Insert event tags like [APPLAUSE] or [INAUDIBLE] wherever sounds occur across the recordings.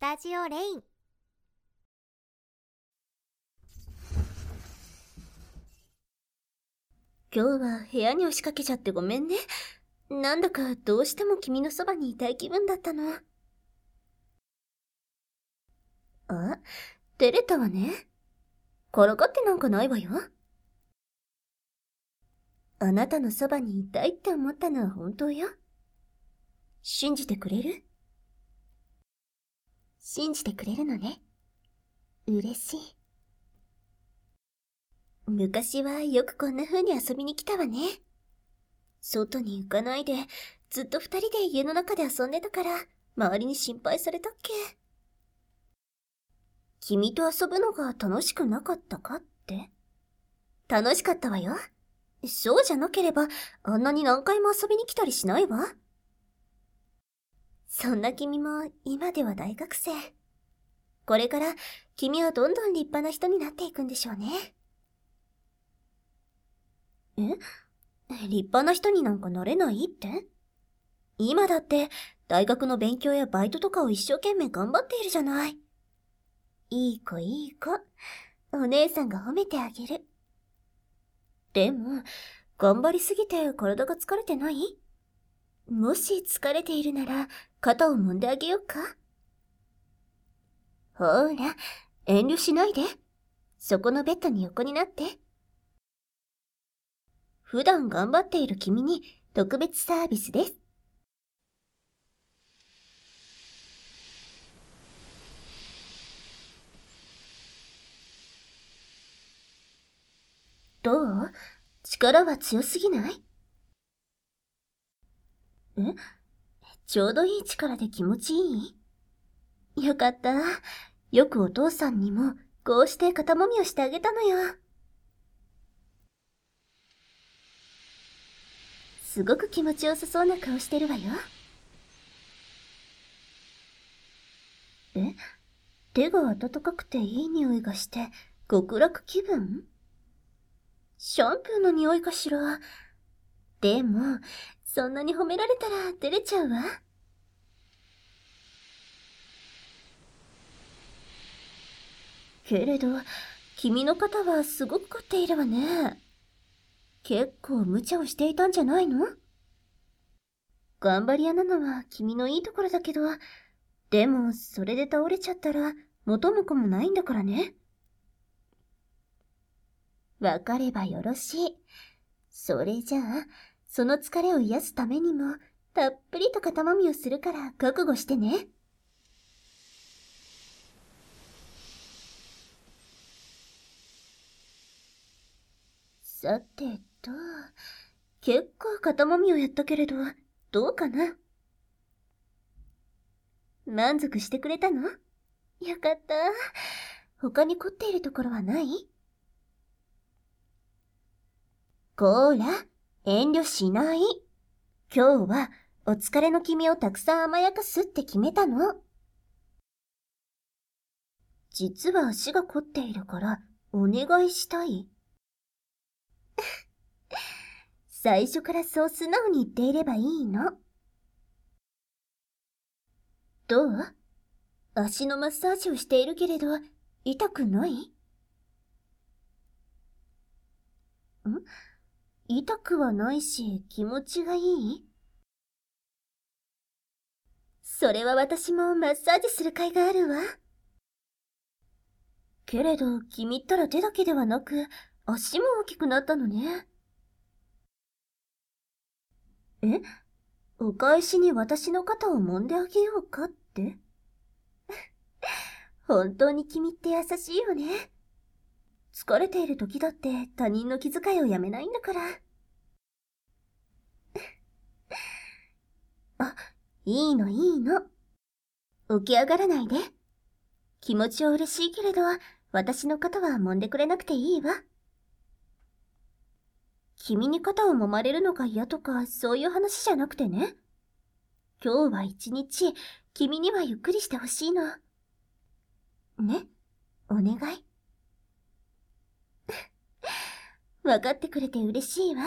タジオレイン今日は部屋に押しかけちゃってごめんね。なんだかどうしても君のそばにいたい気分だったの。あ、照れたわね。からかってなんかないわよ。あなたのそばにいたいって思ったのは本当よ。信じてくれる？信じてくれるのね。嬉しい。昔はよくこんな風に遊びに来たわね。外に行かないで、ずっと二人で家の中で遊んでたから、周りに心配されたっけ。君と遊ぶのが楽しくなかったかって楽しかったわよ。そうじゃなければ、あんなに何回も遊びに来たりしないわ。そんな君も今では大学生。これから君はどんどん立派な人になっていくんでしょうね。え？立派な人になんかなれないって？今だって大学の勉強やバイトとかを一生懸命頑張っているじゃない。いい子いい子。お姉さんが褒めてあげる。でも、頑張りすぎて体が疲れてない？もし疲れているなら、肩を揉んであげようかほーら、遠慮しないで。そこのベッドに横になって。普段頑張っている君に特別サービスです。どう？力は強すぎない？えちょうどいい力で気持ちいい？よかった。よくお父さんにもこうして肩もみをしてあげたのよ。すごく気持ちよさそうな顔してるわよ。え？手が温かくていい匂いがして極楽気分？シャンプーの匂いかしら。でも、そんなに褒められたら照れちゃうわ。けれど、君の肩はすごく凝っているわね。結構無茶をしていたんじゃないの？頑張り屋なのは君のいいところだけど、でもそれで倒れちゃったら元も子もないんだからね。わかればよろしい。それじゃあ、その疲れを癒すためにも、たっぷりと肩もみをするから覚悟してね。さてと、結構肩もみをやったけれど、どうかな？満足してくれたの？よかった。他に凝っているところはない？こーら、遠慮しない。今日はお疲れの君をたくさん甘やかすって決めたの。実は足が凝っているからお願いしたい。[LAUGHS] 最初からそう素直に言っていればいいの。どう？足のマッサージをしているけれど、痛くない？ん？痛くはないし、気持ちがいい？それは私もマッサージする甲斐があるわ。けれど、君ったら手だけではなく、足も大きくなったのね。え？お返しに私の肩を揉んであげようかって？[LAUGHS] 本当に君って優しいよね。疲れている時だって他人の気遣いをやめないんだから。あ、いいのいいの。起き上がらないで。気持ちは嬉しいけれど、私の肩は揉んでくれなくていいわ。君に肩を揉まれるのが嫌とか、そういう話じゃなくてね。今日は一日、君にはゆっくりしてほしいの。ね、お願い。[LAUGHS] わかってくれて嬉しいわ。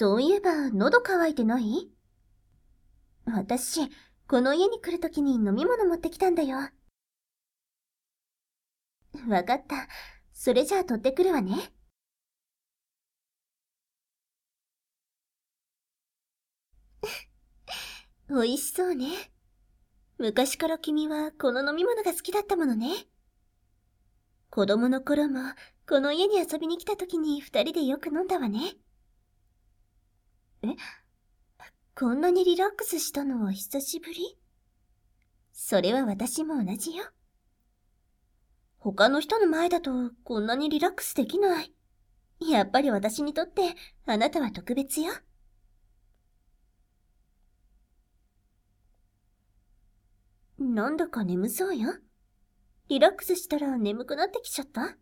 そういえば、喉乾いてない？私、この家に来るときに飲み物持ってきたんだよ。わかった。それじゃあ取ってくるわね。[LAUGHS] 美味しそうね。昔から君はこの飲み物が好きだったものね。子供の頃もこの家に遊びに来た時に二人でよく飲んだわね。え？こんなにリラックスしたのは久しぶり？それは私も同じよ。他の人の前だとこんなにリラックスできない。やっぱり私にとってあなたは特別よ。なんだか眠そうよ。リラックスしたら眠くなってきちゃった？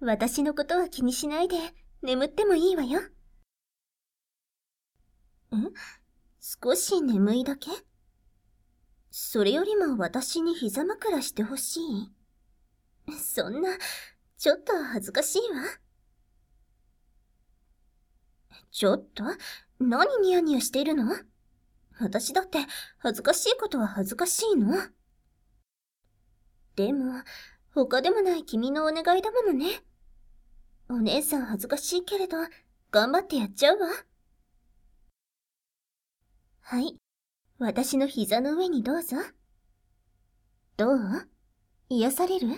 私のことは気にしないで眠ってもいいわよ。ん？少し眠いだけ？それよりも私に膝枕してほしい？そんな、ちょっと恥ずかしいわ？ちょっと？何ニヤニヤしているの？私だって恥ずかしいことは恥ずかしいの？でも、他でもない君のお願いだものね。お姉さん恥ずかしいけれど、頑張ってやっちゃうわ。はい。私の膝の上にどうぞ。どう？癒される？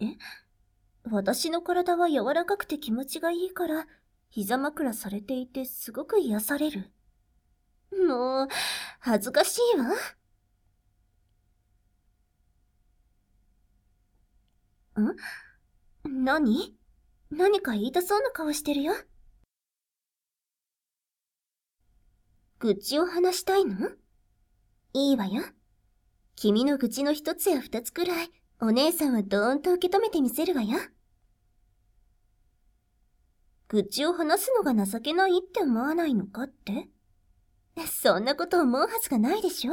え？私の体は柔らかくて気持ちがいいから、膝枕されていてすごく癒される？もう、恥ずかしいわ。ん？何？何か言いたそうな顔してるよ。愚痴を話したいの？いいわよ。君の愚痴の一つや二つくらい、お姉さんはどーんと受け止めてみせるわよ。愚痴を話すのが情けないって思わないのかって？そんなこと思うはずがないでしょ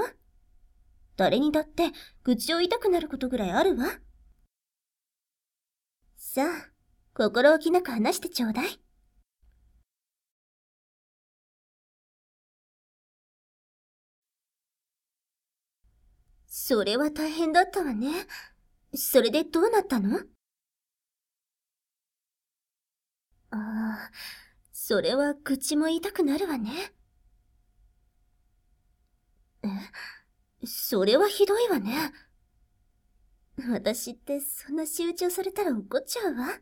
誰にだって愚痴を言いたくなることぐらいあるわ。さあ、心置きなく話してちょうだい。それは大変だったわね。それでどうなったの？ああ、それは口も言いたくなるわね。え、それはひどいわね。私ってそんな仕打ちをされたら怒っちゃうわ。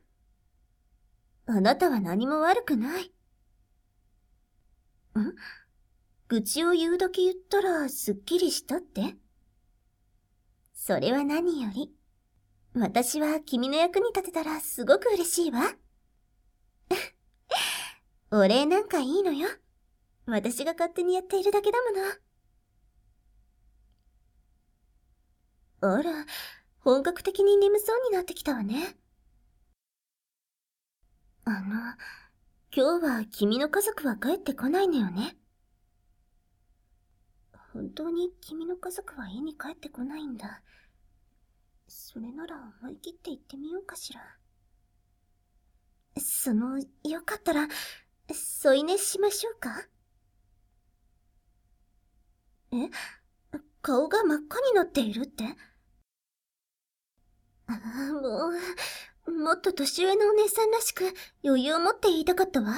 あなたは何も悪くない。ん？愚痴を言うだけ言ったらすっきりしたって？それは何より。私は君の役に立てたらすごく嬉しいわ。[LAUGHS] お礼なんかいいのよ。私が勝手にやっているだけだもの。あら、本格的に眠そうになってきたわね。あの、今日は君の家族は帰ってこないのよね。本当に君の家族は家に帰ってこないんだ。それなら思い切って行ってみようかしら。その、よかったら、添い寝しましょうか？え？顔が真っ赤になっているって？ああ、もう、もっと年上のお姉さんらしく余裕を持って言いたかったわ。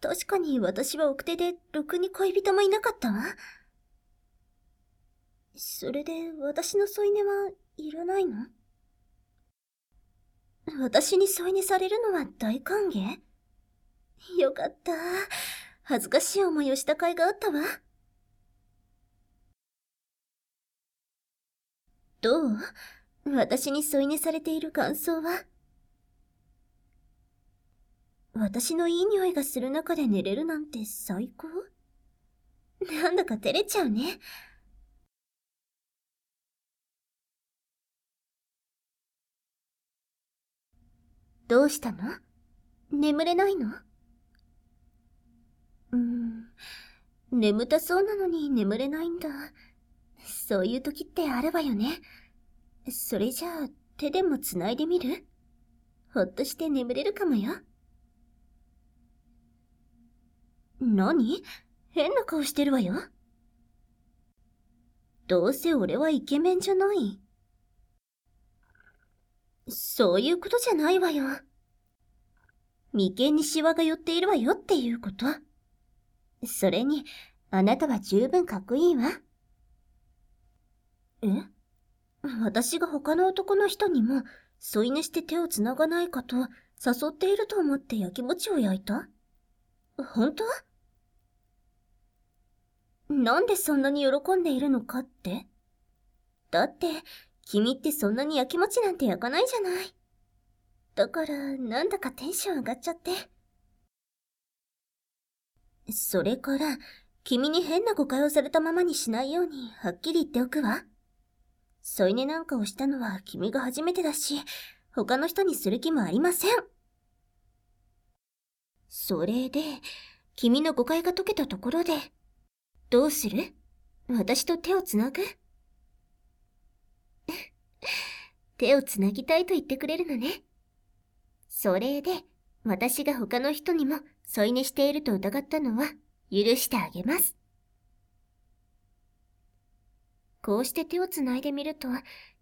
確かに私は奥手でろくに恋人もいなかったわ。それで私の添い寝はいらないの？私に添い寝されるのは大歓迎？よかった。恥ずかしい思いをした甲斐があったわ。どう？私に添い寝されている感想は？私のいい匂いがする中で寝れるなんて最高なんだか照れちゃうね。どうしたの？眠れないの？うーん、眠たそうなのに眠れないんだ。そういう時ってあるわよね。それじゃあ、手でも繋いでみる？ほっとして眠れるかもよ。何？変な顔してるわよ。どうせ俺はイケメンじゃない。そういうことじゃないわよ。眉間にシワが寄っているわよっていうこと。それに、あなたは十分かっこいいわ。え？私が他の男の人にも添い寝して手を繋がないかと誘っていると思って焼き餅を焼いた？本当？なんでそんなに喜んでいるのかって？だって、君ってそんなに焼き餅なんて焼かないじゃない。だから、なんだかテンション上がっちゃって。それから、君に変な誤解をされたままにしないように、はっきり言っておくわ。添い寝なんかをしたのは君が初めてだし、他の人にする気もありません。それで、君の誤解が解けたところで、どうする？私と手をつなぐ？[LAUGHS] 手をつなぎたいと言ってくれるのね。それで、私が他の人にも添い寝していると疑ったのは許してあげます。こうして手をつないでみると、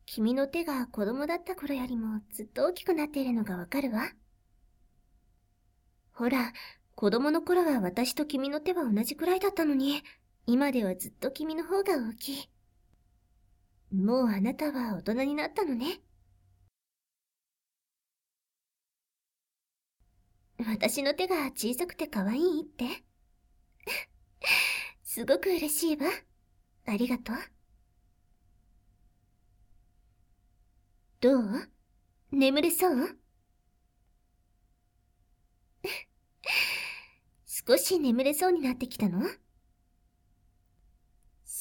君の手が子供だった頃よりもずっと大きくなっているのがわかるわ。ほら、子供の頃は私と君の手は同じくらいだったのに、今ではずっと君の方が大きい。もうあなたは大人になったのね。私の手が小さくて可愛いって [LAUGHS] すごく嬉しいわ。ありがとう。どう？眠れそう？[LAUGHS] 少し眠れそうになってきたの？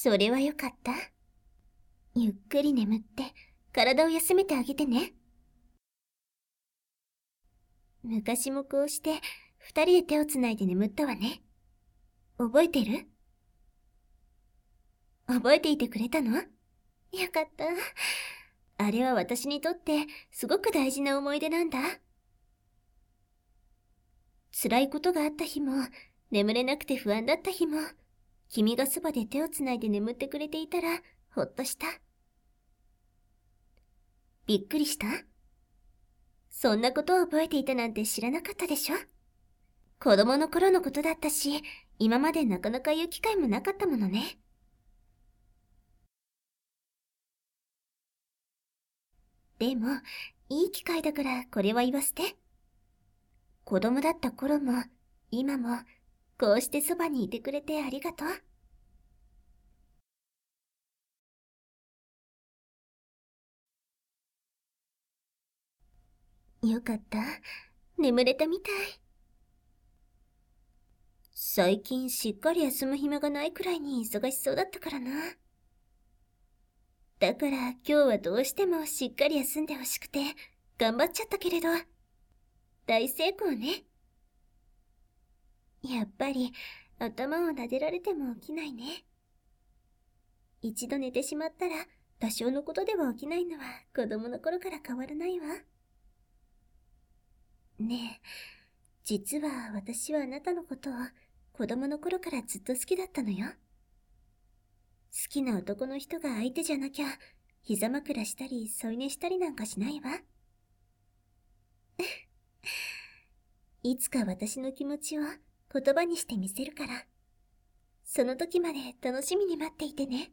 それはよかった。ゆっくり眠って体を休めてあげてね。昔もこうして二人で手をつないで眠ったわね。覚えてる？覚えていてくれたの？よかった。あれは私にとってすごく大事な思い出なんだ。辛いことがあった日も、眠れなくて不安だった日も、君がそばで手をつないで眠ってくれていたら、ほっとした。びっくりした？そんなことを覚えていたなんて知らなかったでしょ？子供の頃のことだったし、今までなかなか言う機会もなかったものね。でも、いい機会だからこれは言わせて。子供だった頃も、今も、こうしてそばにいてくれてありがとう。よかった。眠れたみたい。最近しっかり休む暇がないくらいに忙しそうだったからな。だから今日はどうしてもしっかり休んでほしくて頑張っちゃったけれど、大成功ね。やっぱり頭を撫でられても起きないね。一度寝てしまったら多少のことでは起きないのは子供の頃から変わらないわ。ねえ、実は私はあなたのことを子供の頃からずっと好きだったのよ。好きな男の人が相手じゃなきゃ、膝枕したり添い寝したりなんかしないわ。[LAUGHS] いつか私の気持ちを言葉にしてみせるから、その時まで楽しみに待っていてね。